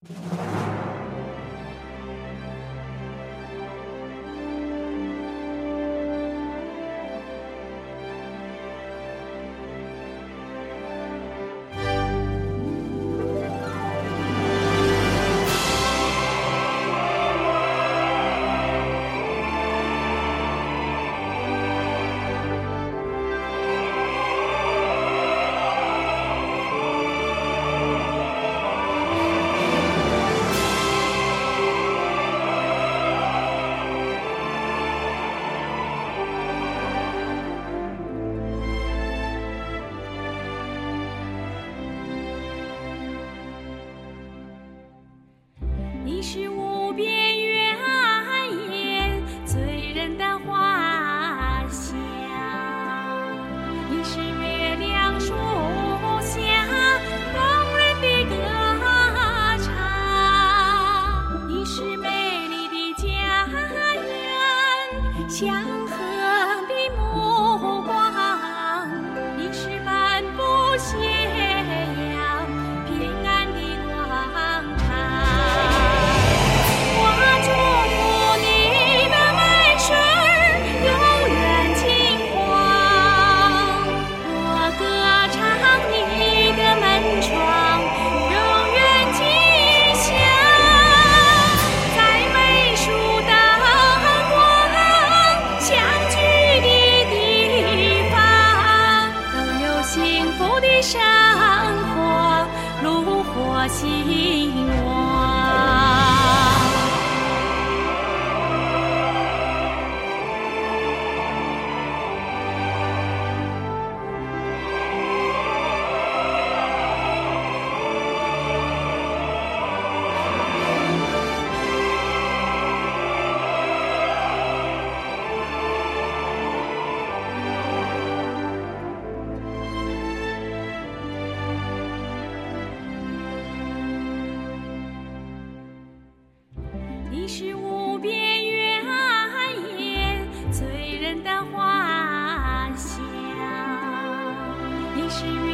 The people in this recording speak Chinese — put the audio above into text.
你的山花炉火兴旺人的花香。